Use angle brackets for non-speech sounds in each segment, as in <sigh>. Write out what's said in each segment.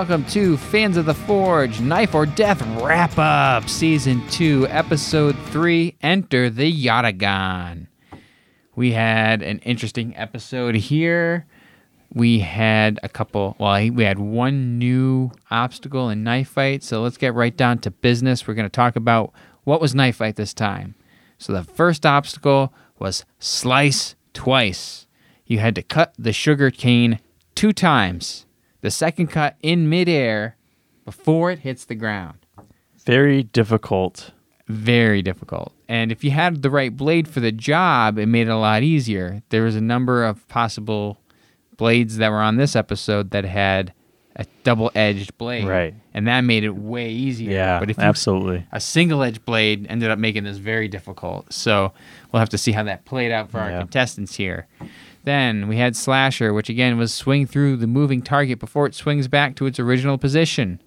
Welcome to Fans of the Forge Knife or Death Wrap Up, Season 2, Episode 3 Enter the Yatagan. We had an interesting episode here. We had a couple, well, we had one new obstacle in knife fight. So let's get right down to business. We're going to talk about what was knife fight this time. So the first obstacle was slice twice. You had to cut the sugar cane two times. The second cut in midair before it hits the ground. Very difficult. Very difficult. And if you had the right blade for the job, it made it a lot easier. There was a number of possible blades that were on this episode that had a double-edged blade, Right. And that made it way easier. Yeah, but if you, absolutely. a single-edged blade ended up making this very difficult. So we'll have to see how that played out for our contestants here. Then we had Slasher, which again was swing through the moving target before it swings back to its original position.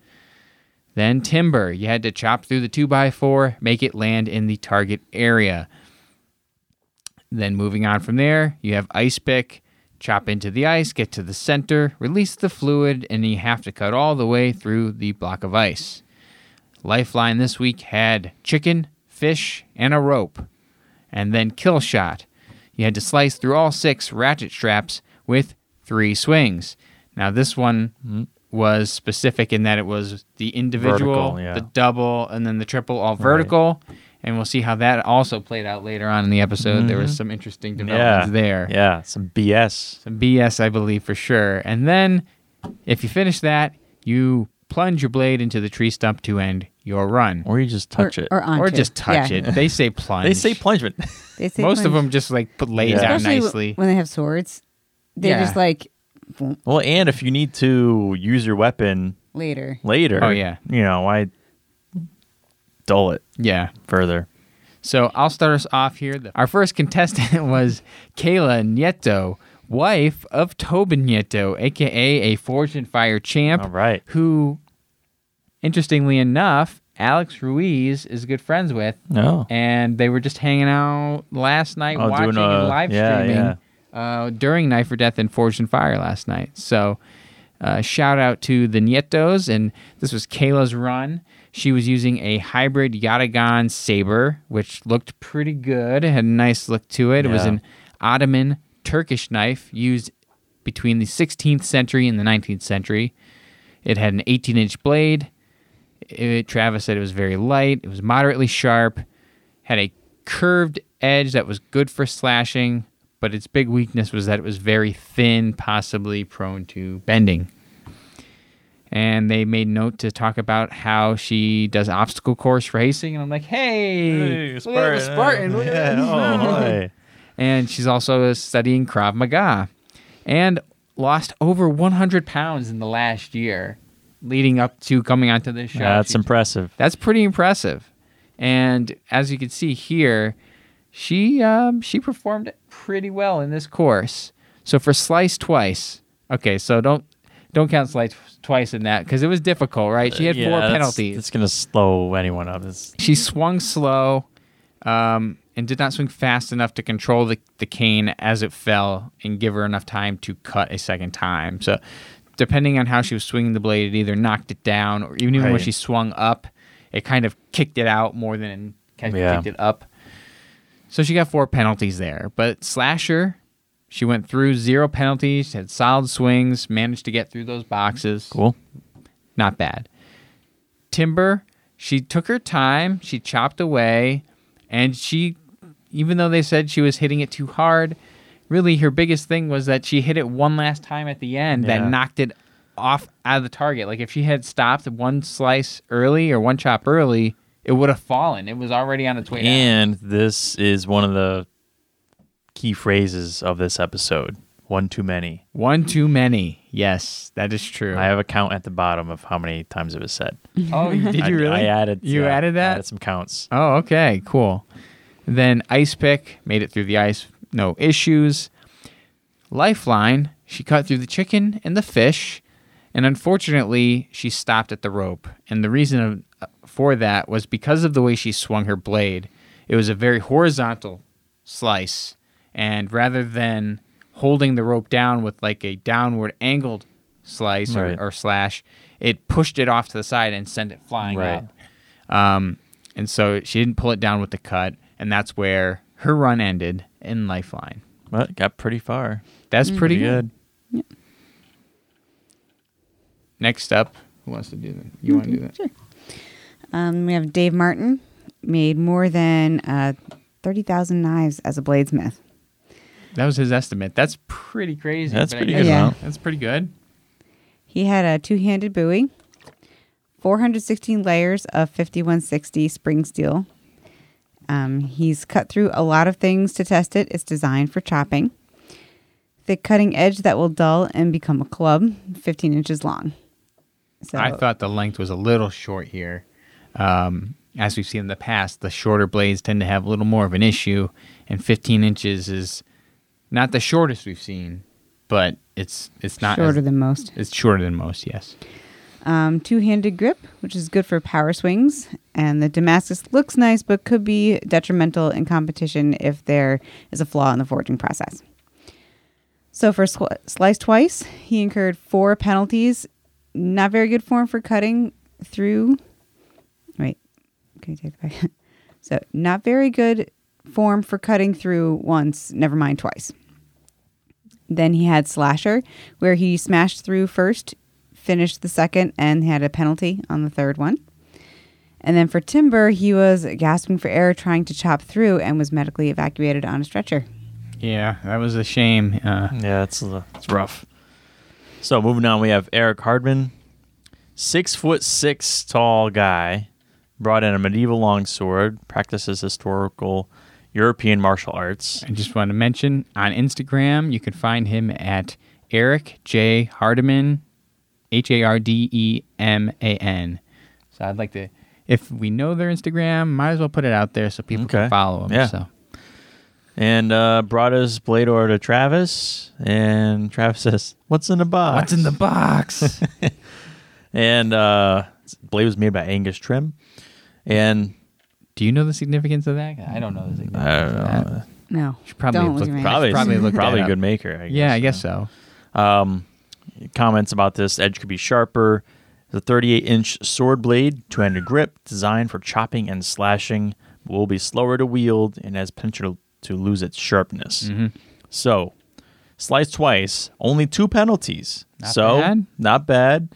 Then Timber, you had to chop through the 2x4, make it land in the target area. Then moving on from there, you have Ice Pick, chop into the ice, get to the center, release the fluid, and you have to cut all the way through the block of ice. Lifeline this week had chicken, fish, and a rope. And then Kill Shot. You had to slice through all six ratchet straps with three swings. Now, this one was specific in that it was the individual, Vertical, yeah. the double, and then the triple all vertical. And we'll see how that also played out later on in the episode. There was some interesting developments Mm-hmm. Yeah. there Yeah, some BS. some BS, I believe, for sure. And then, if you finish that, you plunge your blade into the tree stump to end your run, Or you just touch or, it. or onto. or just touch Yeah. it. They say plunge. <laughs> they say plungement. They say <laughs> Most of them just like put lay Yeah. down Especially nicely. when they have swords. They're Yeah. just like boom, well, and if you need to use your weapon later. later, Oh, yeah. you know, why dull it Yeah. further? So I'll start us off here. Our first contestant <laughs> was Kayla Nieto, wife of Tobin Nieto, aka a Forged in Fire champ. All right. Who, interestingly enough, Alex Ruiz is good friends with. No. and they were just hanging out last night, Oh, watching doing, and live yeah, streaming Uh, during Knife or Death and Forged in Fire last night. So, uh, shout out to the Nietos, and this was Kayla's run. She was using a hybrid Yatagan saber, which looked pretty good. It had a nice look to it. It was an Ottoman Turkish knife used between the 16th century and the 19th century. It had an 18 inch blade. It, Travis said it was very light. It was moderately sharp. Had a curved edge that was good for slashing, but its big weakness was that it was very thin, possibly prone to bending. And they made note to talk about how she does obstacle course racing, and I'm like, hey, the Spartan. at Yeah, oh. <laughs> And she's also studying Krav Maga, and lost over 100 pounds in the last year, leading up to coming onto this show. That's impressive. that's pretty impressive. And as you can see here, she um, she performed pretty well in this course. So for slice twice, okay, so don't don't count slice twice in that because it was difficult, right? She had Yeah, four that's- penalties. It's gonna slow anyone up. It's, She swung slow um, and did not swing fast enough to control the, the cane as it fell and give her enough time to cut a second time. So, depending on how she was swinging the blade, it either knocked it down or even when Right. she swung up, it kind of kicked it out more than kind of Yeah. kicked it up. So, she got four penalties there. But Slasher, she went through zero penalties, had solid swings, managed to get through those boxes cool. not bad. Timber, she took her time, she chopped away, and she, even though they said she was hitting it too hard, really her biggest thing was that she hit it one last time at the end that knocked it off out of the target. Like if she had stopped one slice early or one chop early, it would have fallen. It was already on its way. And this is one of the key phrases of this episode. One too many. One too many. Yes, that is true. I have a count at the bottom of how many times it was said. <laughs> oh, did you really? I added. You yeah, added that? Added some counts. Oh, okay, cool. Then Ice Pick made it through the ice, no issues. Lifeline, she cut through the chicken and the fish, and unfortunately, she stopped at the rope. And the reason for that was because of the way she swung her blade. It was a very horizontal slice, and rather than holding the rope down with like a downward angled slice or, or slash, it pushed it off to the side and sent it flying Right. up. Um, and so she didn't pull it down with the cut, and that's where her run ended in Lifeline. But got pretty far. That's pretty Pretty good. good. Next up, who wants to do that? You want to do that? Sure. Um, we have Dave Martin made more than uh, thirty thousand knives as a bladesmith. That was his estimate. That's pretty crazy. That's pretty good Yeah. That's pretty good. He had a two-handed bowie, 416 layers of 5160 spring steel. Um, he's cut through a lot of things to test it. It's designed for chopping. Thick cutting edge that will dull and become a club, 15 inches long. So I thought the length was a little short here. Um, as we've seen in the past, the shorter blades tend to have a little more of an issue, and 15 inches is not the shortest we've seen, but it's it's not shorter as- than most. it's shorter than most. Yes. Um, two-handed grip, which is good for power swings, and the Damascus looks nice, but could be detrimental in competition if there is a flaw in the forging process. So for sw- slice twice, he incurred four penalties. Not very good form for cutting through. Wait, can you take that back? <laughs> so not very good form for cutting through once. Never mind twice. Then he had slasher, where he smashed through first, finished the second, and had a penalty on the third one. And then for timber, he was gasping for air trying to chop through and was medically evacuated on a stretcher. Yeah, that was a shame. Uh, Yeah, it's uh, it's rough. So moving on, we have Eric Hardeman, six foot six tall guy, brought in a medieval longsword, practices historical European martial arts. I just want to mention on Instagram, you can find him at Eric J Hardeman, H A R D E M A N. So I'd like to, if we know their Instagram, might as well put it out there so people Okay. can follow them. Yeah. So And uh, brought his blade over to Travis, and Travis says, "What's in the box?" what's in the box? <laughs> And uh, blade was made by Angus Trim, and Do you know the significance of that? I don't know the significance. I don't of that. know, No, Should probably don't look- look probably probably look probably a good maker. I guess. Yeah, I guess so. Um, comments about this edge could be sharper. The 38 inch sword blade, two handed grip, designed for chopping and slashing, will be slower to wield and has potential to lose its sharpness. Mm-hmm. So, slice twice, only two penalties. Not so, bad. not bad.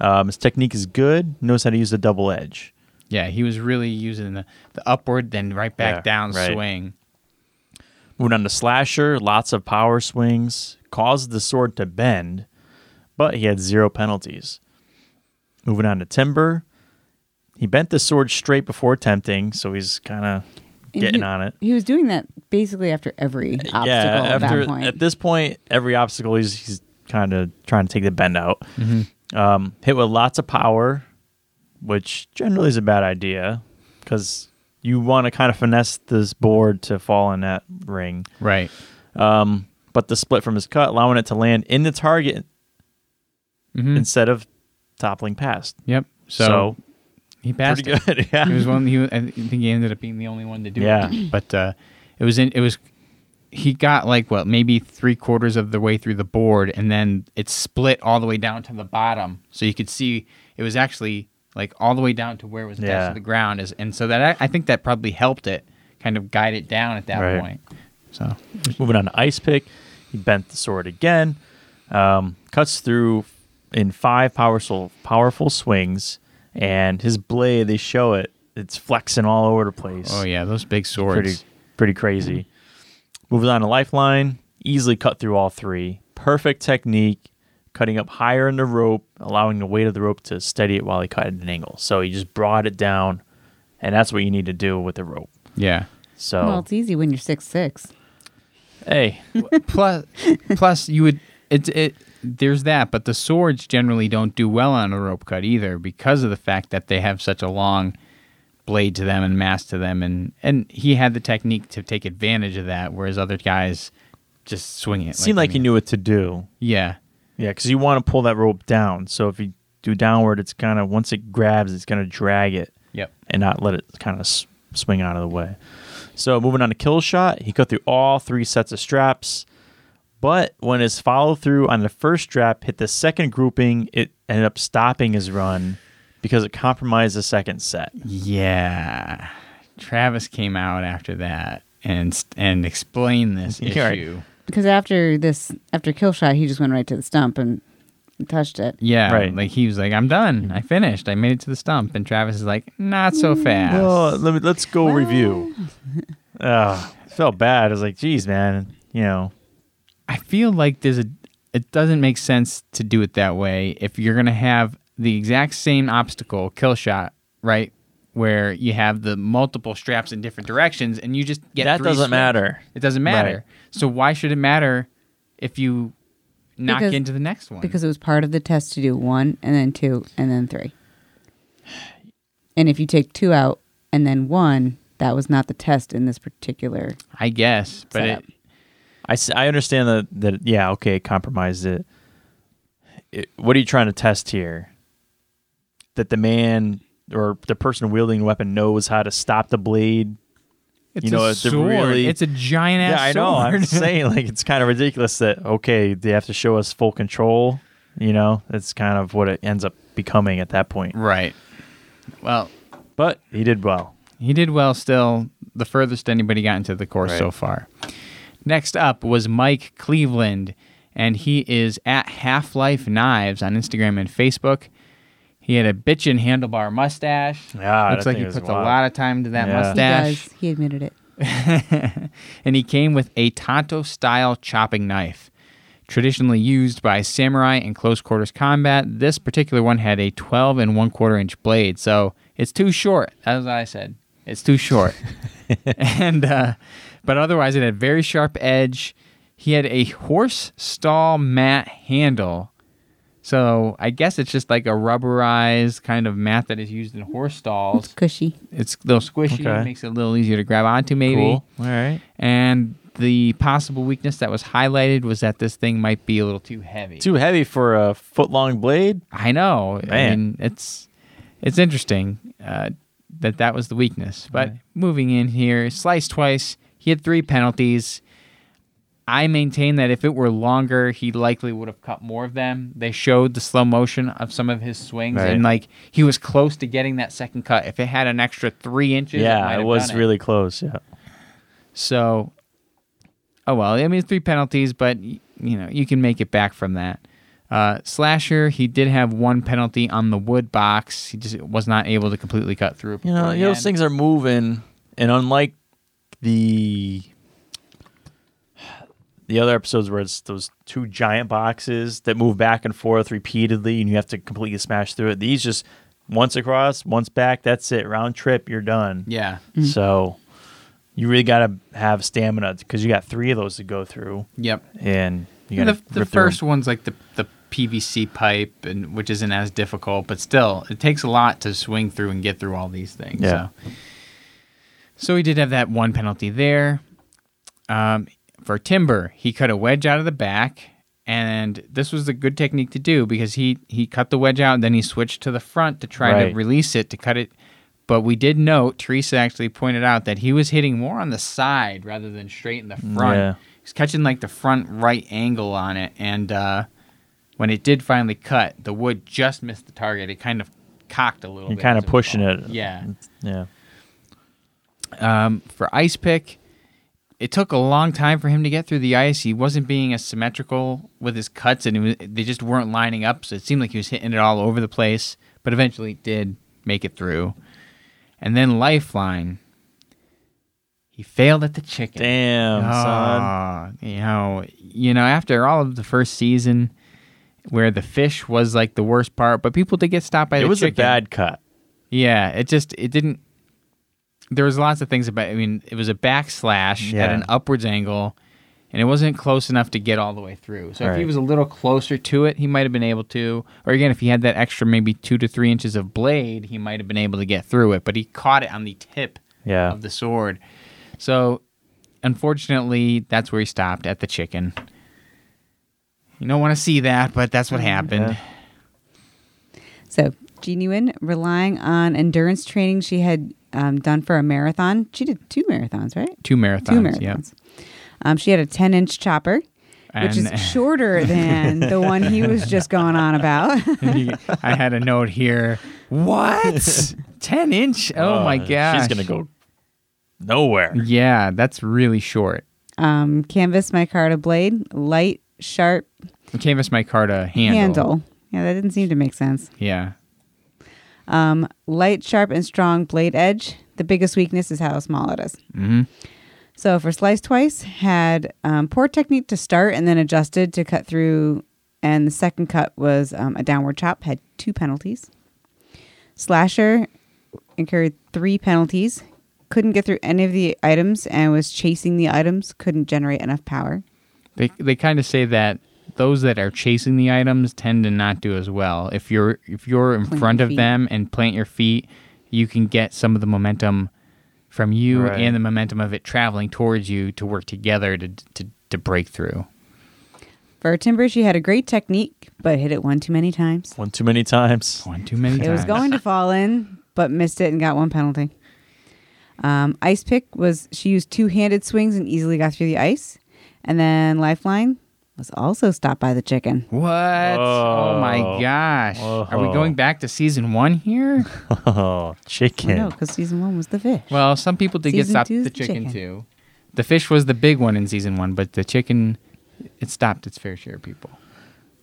Um, his technique is good. Knows how to use the double edge. Yeah, he was really using the, the upward, then right back Yeah, down right. swing. Moving on to Slasher, lots of power swings, caused the sword to bend, but he had zero penalties. Moving on to Timber, he bent the sword straight before attempting, so he's kind of getting he- on it. He was doing that basically after every obstacle yeah, at after that point. at this point, every obstacle he's he's kind of trying to take the bend out. Um, hit with lots of power, which generally is a bad idea because you want to kind of finesse this board to fall in that ring. Right. Um, but the split from his cut, allowing it to land in the target hmm instead of toppling past. Yep. So, So, he passed pretty it. good. <laughs> yeah. He was one. He I think he ended up being the only one to do Yeah. it. <clears throat> But uh, it was in. It was. He got like what maybe three quarters of the way through the board, and then it split all the way down to the bottom, so you could see it was actually like all the way down to where it was attached Yeah. to the ground. Is and so that I, I think that probably helped it kind of guide it down at that Right. point. So Moving on to Ice Pick, he bent the sword again, um, cuts through in five powerful powerful swings, and his blade they show it. It's flexing all over the place. oh yeah, those big swords. pretty pretty crazy. Moving on to Lifeline, easily cut through all three. Perfect technique, cutting up higher in the rope, allowing the weight of the rope to steady it while he cut at an angle. So he just brought it down, and that's what you need to do with the rope. Yeah. So well, it's easy when you're six six. hey, <laughs> plus, plus you would it it. There's that, but the swords generally don't do well on a rope cut either because of the fact that they have such a long blade to them and mass to them, and and he had the technique to take advantage of that, whereas other guys just swing it. it seemed like he knew what to do. Yeah, Yeah, because you want to pull that rope down. So if you do downward, it's kind of once it grabs, it's going to drag it yep. and not let it kind of s- swing out of the way. So moving on to kill shot, he cut through all three sets of straps, But when his follow through on the first strap hit the second grouping, it ended up stopping his run because it compromised the second set. Yeah. Travis came out after that and and explained this <laughs> Yeah, right. issue. Because after this, after kill shot, he just went right to the stump and touched it. Yeah, Right. like he was like, "I'm done. I finished. I made it to the stump." And Travis is like, "Not so fast." Well, let me, let's go review. <laughs> Uh, felt bad. I was like, geez, man, you know. I feel like there's a. It doesn't make sense to do it that way if you're gonna have the exact same obstacle, kill shot, right? Where you have the multiple straps in different directions, and you just get that three doesn't straps. matter. It doesn't matter. Right. So why should it matter if you knock Because- into the next one? Because it was part of the test to do one and then two and then three. <sighs> And if you take two out and then one, that was not the test in this particular. I guess, but it, I, I understand that, that, yeah, okay, it compromised it. it. What are you trying to test here? That the man or the person wielding the weapon knows how to stop the blade? it's You know, a uh, it's a sword. really- it's a giant ass yeah, I know. I'm <laughs> saying, like, it's kind of ridiculous that, okay, they have to show us full control. You know, that's kind of what it ends up becoming at that point. right. Well, But he did well. He did well still, the furthest anybody got into the course Right. so far. Next up was Mike Cleveland, and he is at Half Life Knives on Instagram and Facebook. He had a bitchin' handlebar mustache. Yeah, Looks like he is puts a lot of time to that Yeah. He mustache. does. He admitted it. <laughs> and he came with a Tanto style chopping knife. Traditionally used by samurai in close quarters combat, this particular one had a 12 and one quarter inch blade, so it's too short. As I said, it's too short. <laughs> <laughs> and uh, but otherwise, it had very sharp edge. He had a horse stall mat handle, so I guess it's just like a rubberized kind of mat that is used in horse stalls. It's Cushy. It's a little squishy, Okay. makes it a little easier to grab onto, maybe. Cool. All right. And the possible weakness that was highlighted was that this thing might be a little too heavy. Too heavy for a foot long blade? I know. I Man. mean, it's it's interesting uh, that that was the weakness. But Right. moving in here, sliced twice. He had three penalties. I maintain that if it were longer, he likely would have cut more of them. They showed the slow motion of some of his swings, Right. and like he was close to getting that second cut. If it had an extra three inches, it might yeah, it have was done really close. Yeah. So, oh well. I mean, three penalties, but you know you can make it back from that. Uh, Slasher, he did have one penalty on the wood box. He just was not able to completely cut through. You know, those end. things are moving, and unlike the the other episodes where it's those two giant boxes that move back and forth repeatedly, and you have to completely smash through it. These just once across, once back. That's it. Round trip, you're done. Yeah. Mm-hmm. So you really got to have stamina because you got three of those to go through, Yep. and you got the the rip through 'em. first one's like the the PVC pipe, and which isn't as difficult, but still, it takes a lot to swing through and get through all these things. Yeah. So, so he did have that one penalty there. Um, for Timber, he cut a wedge out of the back, and this was a good technique to do because he he cut the wedge out and then he switched to the front to try Right. to release it to cut it. But we did note Teresa actually pointed out that he was hitting more on the side rather than straight in the front. Yeah. He's catching like the front right angle on it, and uh, when it did finally cut, the wood just missed the target. It kind of cocked a little. You're bit kind of pushing it. Yeah. Yeah. Um, for ice pick, it took a long time for him to get through the ice. He wasn't being as symmetrical with his cuts, and it was, they just weren't lining up. So it seemed like he was hitting it all over the place. But eventually, did make it through. And then lifeline, he failed at the chicken. Damn, son. Ah, you know, you know, after all of the first season, where the fish was like the worst part, but people did get stopped by It the was a bad cut. Yeah, it just it didn't. There was lots of things about. I mean, it was a backslash at an upwards angle, and it wasn't close enough to get all the way through. So if he was a little closer to it, he might have been able to. Or again, if he had that extra maybe two to three inches of blade, he might have been able to get through it. But he caught it on the tip Yeah. of the sword. So, unfortunately, that's where he stopped at the chicken. You don't want to see that, but that's what happened. Yeah. So, genuine, relying on endurance training she had um, done for a marathon. She did two marathons, right? Two marathons. Two Yep. marathons. Um, she had a 10 inch chopper. which And- is <laughs> shorter than the one he was just going on about. <laughs> I had a note here. What? <laughs> 10 inch? Oh, my Uh, gosh. She's gonna go nowhere. Yeah, that's really short. um, canvas micarta blade, light, sharp Canvas micarta handle. handle. Yeah, that didn't seem to make sense. Yeah. Um, light, sharp, and strong blade edge. The biggest weakness is how small it is. hmm So for slice twice, had um, poor technique to start and then adjusted to cut through. And the second cut was um, a downward chop, had two penalties. Slasher incurred three penalties. Couldn't get through any of the items and was chasing the items. Couldn't generate enough power. They they kind of say that those that are chasing the items tend to not do as well. If you're if you're in Plant front of feet. them and plant your feet, you can get some of the momentum from you Right. and the momentum of it traveling towards you to work together to to, to break through. For timber, she had a great technique, but hit it one too many times. One too many times. One too many It was going to <laughs> fall in, but missed it and got one penalty. Um, ice pick was she used two handed swings and easily got through the ice. And then lifeline was also stopped by the chicken. What? Oh my Whoa. gosh. Are we oh. going back to season one here? Oh, <laughs> Oh, chicken. no, because season one was the fish. Well, some people did get stopped the the chicken, chicken. too. The fish was the big one in season one, but the chicken, it stopped its fair share of people.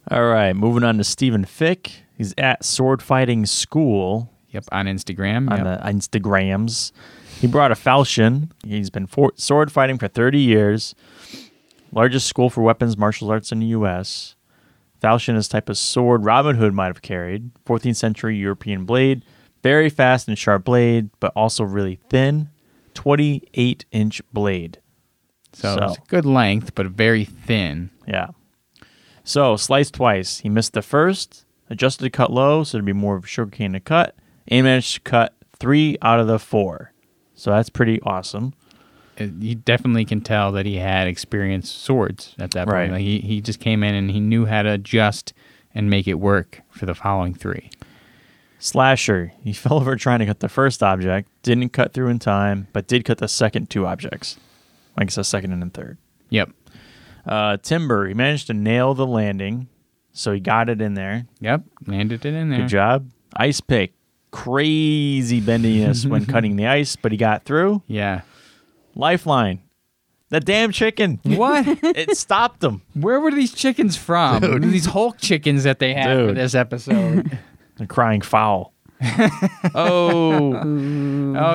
All right, moving on to Stephen Fick. He's at Sword Fighting School Yep, on Instagram. on yep. the Instagrams. He brought a falchion. He's been for- sword fighting for 30 years. Largest school for weapons martial arts in the U.S. Falchion is type of sword Robin Hood might have carried. 14th century European blade. Very fast and sharp blade, but also really thin. 28 inch blade. So, So- it's a good length, but very thin. Yeah. So sliced twice. He missed the first, adjusted to cut low, so there'd be more of a sugarcane to cut, and managed to cut three out of the four. So that's pretty awesome. It, you definitely can tell that he had experienced swords at that point. Right. Like he, he just came in and he knew how to adjust and make it work for the following three. Slasher. He <laughs> fell over trying to cut the first object, didn't cut through in time, but did cut the second two objects. Like I guess the second and the third. Yep. Uh, Timber. He managed to nail the landing, so he got it in there. Yep. Landed it in there. Good job. Ice pick. Crazy bendiness when <laughs> cutting the ice, but he got through. Yeah. Lifeline. The damn chicken. What? <laughs> it stopped them. Where were these chickens from? These Hulk chickens that they had for this episode. <laughs> A crying foul. <laughs> oh,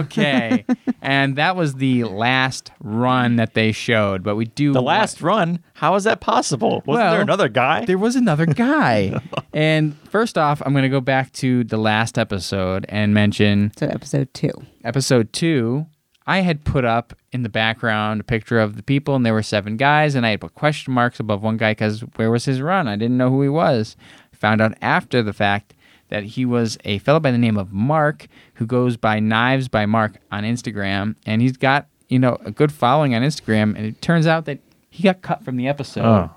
okay. and that was the last run that they showed. But we do the last run. How is that possible? Wasn't Well, there another guy? There was another guy. and first off, I'm going to go back to the last episode and mention So episode two. episode two. I had put up in the background a picture of the people, and there were seven guys, and I had put question marks above one guy because where was his run? I didn't know who he was. I found out after the fact that he was a fellow by the name of Mark who goes by Knives by Mark on Instagram, and he's got you know a good following on Instagram, and it turns out that he got cut from the episode, Oh.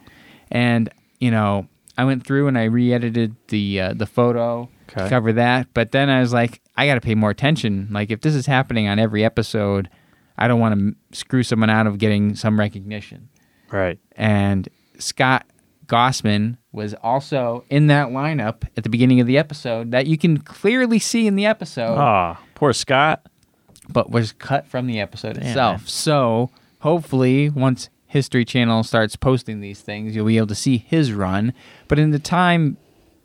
and you know I went through and I re-edited the uh, the photo Okay. to cover that, but then I was like, I got to pay more attention. Like if this is happening on every episode, I don't want to screw someone out of getting some recognition. right. And Scott Gossman was also in that lineup at the beginning of the episode that you can clearly see in the episode, Ah, poor Scott. but was cut from the episode Damn, itself. man. So hopefully, once History Channel starts posting these things, you'll be able to see his run. But in the time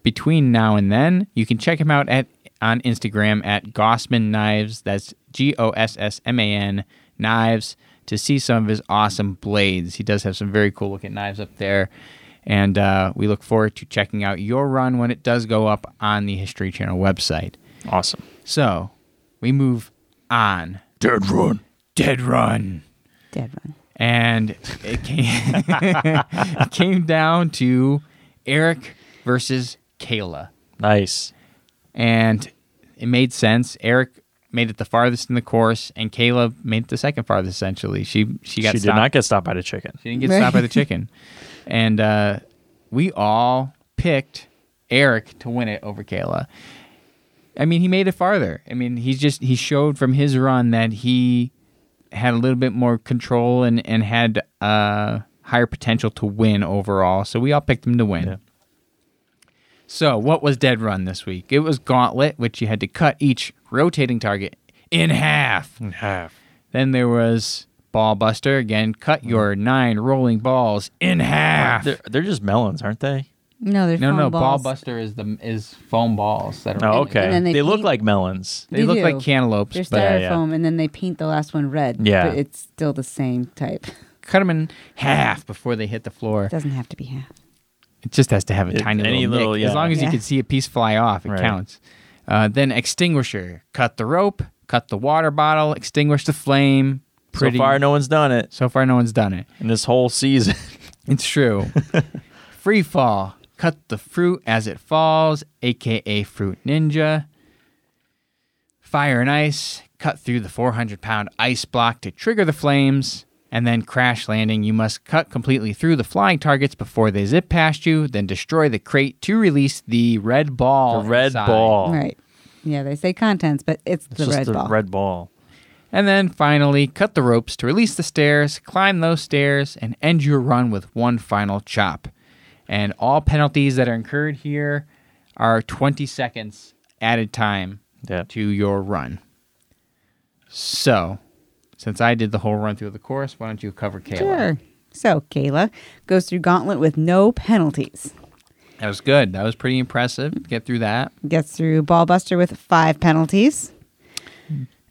between now and then, you can check him out at on Instagram at Gossman Knives. That's G O S S M A N Knives to see some of his awesome blades. He does have some very cool looking knives up there. And uh, we look forward to checking out your run when it does go up on the History Channel website. Awesome. So we move on. Dead run. Dead run. Dead Run. And it came, <laughs> it came down to Eric versus Kayla. Nice. And it made sense. Eric made it the farthest in the course, and Kayla made it the second farthest, essentially. She she got she did not get stopped by the chicken. She didn't get stopped by the <laughs> chicken. And uh, we all picked Eric to win it over Kayla. I mean, he made it farther. I mean, he's just he showed from his run that he had a little bit more control and and had uh, higher potential to win overall. So we all picked him to win. Yeah. So what was Dead Run this week? It was Gauntlet, which you had to cut each rotating target in half. In half. Then there was Ball Buster. Again, cut mm-hmm. your nine rolling balls in half. They're, they're just melons, aren't they? No, they're no, foam no, Ball balls. Buster is the is foam balls that are. Oh, okay. and then they they look paint- like melons. They, They look do. like cantaloupes, They're but Yeah, yeah. styrofoam, and then they paint the last one red. Yeah. but it's still the same type. cut them in half before they hit the floor. It doesn't have to be half. It just has to have a It- tiny any little, little- nick. yeah. As long as you can see a piece fly off, it Right. counts. Uh, then extinguisher. Cut the rope. Cut the water bottle. Extinguish the flame. Pretty. So far, no one's done it so far, no one's done it. in this whole season. <laughs> It's true. <laughs> Free fall. Cut the fruit as it falls, aka Fruit Ninja. Fire and ice. Cut through the 400 pound ice block to trigger the flames. And then crash landing. You must cut completely through the flying targets before they zip past you, then destroy the crate to release the red ball. the red inside. ball. Right. Yeah, they say contents, but it's, It's the just red the ball. red ball. And then finally, cut the ropes to release the stairs, climb those stairs, and end your run with one final chop. And all penalties that are incurred here are 20 seconds added time Yeah. to your run. So, since I did the whole run through of the course, why don't you cover Kayla? Sure. So Kayla goes through Gauntlet with no penalties. That was good. That was pretty impressive. Get through that. Gets through Ballbuster with five penalties.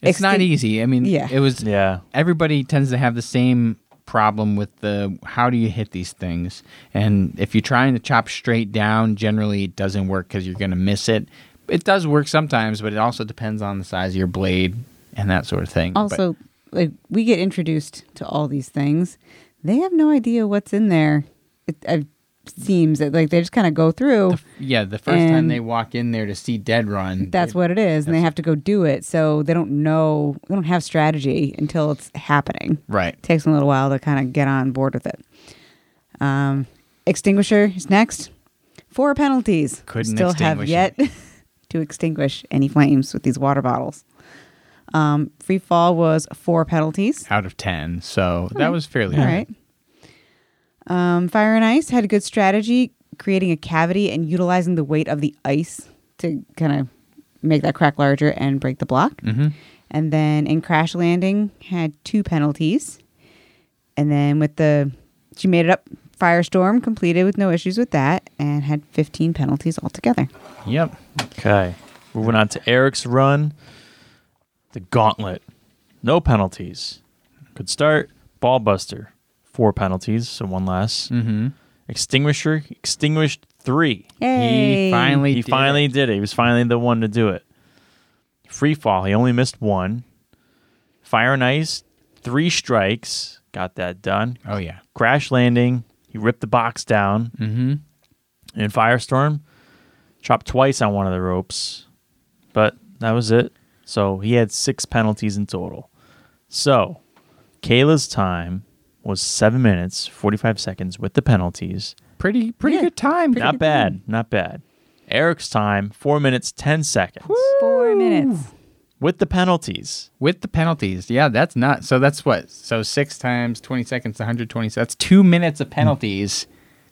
It's not easy. I mean, Yeah. it was Yeah. everybody tends to have the same problem with the how do you hit these things and if you're trying to chop straight down generally it doesn't work because you're going to miss it it does work sometimes but it also depends on the size of your blade and that sort of thing But- Also, like we get introduced to all these things, they have no idea what's in there. It, it seems that like they just kind of go through. yeah the first time they walk in there to see dead run That's they- what it is, and they have to go do it. So they don't know, they don't have strategy until it's happening. right takes them a little while to kind of get on board with it. Um, extinguisher is next. Four penalties. Couldn't Still have yet <laughs> to extinguish any flames with these water bottles. Um, free fall was four penalties. out of 10 so that was fairly All good. right. Um, fire and ice had a good strategy, creating a cavity and utilizing the weight of the ice to kind of make that crack larger and break the block. Mhm. And then in crash landing had two penalties. And then with the she made it up firestorm completed with no issues with that and had 15 penalties altogether. yep Okay. Moving on to Eric's run. The gauntlet. No penalties. Could start. Ball buster. Four penalties, so one less. mm-hmm. Extinguisher. Extinguished three. Yay. he finally He did finally it. did it. He was finally the one to do it. Free fall. He only missed one. Fire and ice. Three strikes. Got that done. oh yeah Crash landing. He ripped the box down. mm-hmm. in Firestorm. Chopped twice on one of the ropes, but that was it. So he had six penalties in total. So Kayla's time was seven minutes, 45 seconds with the penalties. pretty pretty Yeah, good time pretty Not good bad, not bad. Eric's time, four minutes, 10 seconds Four minutes. with the penalties. with the penalties. Yeah, that's not. So that's what. So six times twenty seconds, one hundred twenty. So that's two minutes of penalties.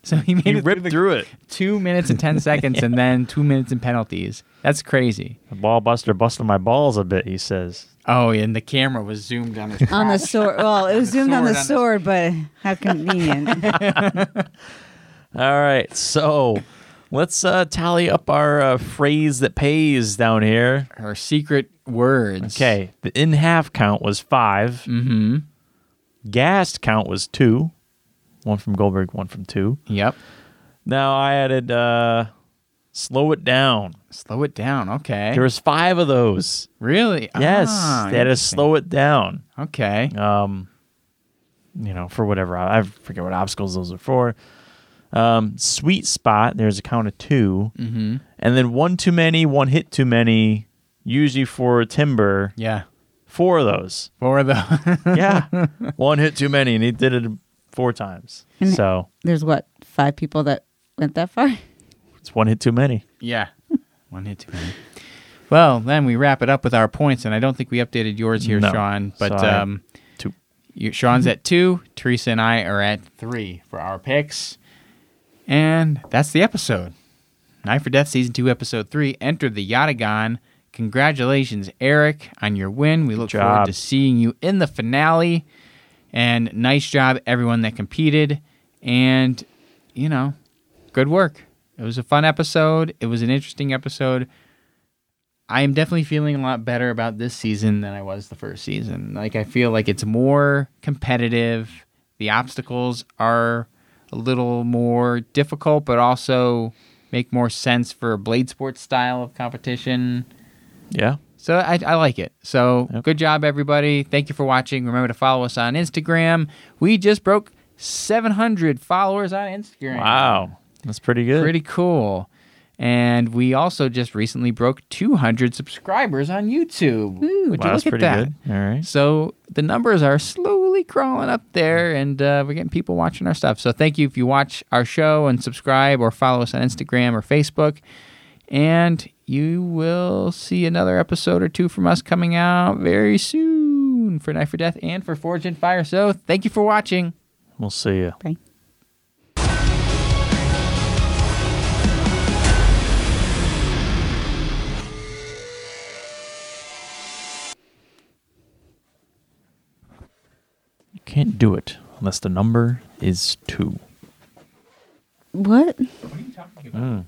So he made He it ripped the- through it. Two minutes and ten <laughs> seconds, and then two minutes in penalties. That's crazy. The ball buster busted my balls a bit, he says. Oh, and the camera was zoomed on his On the sword. Well, it <laughs> was The zoomed on the sword sword, but how convenient. <laughs> All right, so let's uh, tally up our uh, phrase that pays down here. Our secret words. Okay, the in half count was five. Mm-hmm. Gassed count was two. One from Goldberg, one from two. Yep. Now I added uh slow it down. Slow it down. Okay. There was five of those. really? Yes. Ah, they had to slow it down. Okay. Um you know, for whatever I forget what obstacles those are for. Um sweet spot, there's a count of two. Mm-hmm. And then one too many, one hit too many, usually for timber. Yeah. Four of those. Four of those. <laughs> Yeah. one hit too many and he did it four times. And- So There's what, five people that went that far? it's one hit too many. Yeah. One hit too many. Well, then we wrap it up with our points, and I don't think we updated yours here, No. Sean. But So I- um, two. You, Sean's at two. Teresa and I are at three for our picks. And that's the episode. Knife or Death Season 2, Episode 3. Enter the Yatagan. Congratulations, Eric, on your win. We look forward to seeing you in the finale. And nice job, everyone that competed. And, you know, good work. It was a fun episode. It was an interesting episode. I am definitely feeling a lot better about this season than I was the first season. Like I feel like it's more competitive. The obstacles are a little more difficult, but also make more sense for a blade sports style of competition. Yeah. So I, I like it. So Yep. good job, everybody. Thank you for watching. Remember to follow us on Instagram. We just broke 700 followers on Instagram. Wow. That's pretty good. Pretty cool. And we also just recently broke 200 subscribers on YouTube. You wow, that's look at pretty that? good. All right. So the numbers are slowly crawling up there, and uh, we're getting people watching our stuff. So thank you if you watch our show and subscribe or follow us on Instagram or Facebook. And you will see another episode or two from us coming out very soon for Knife or Death and for Forged in Fire. So thank you for watching. We'll see you. Bye. You can't do it unless the number is two. What? What are you talking about? Mm.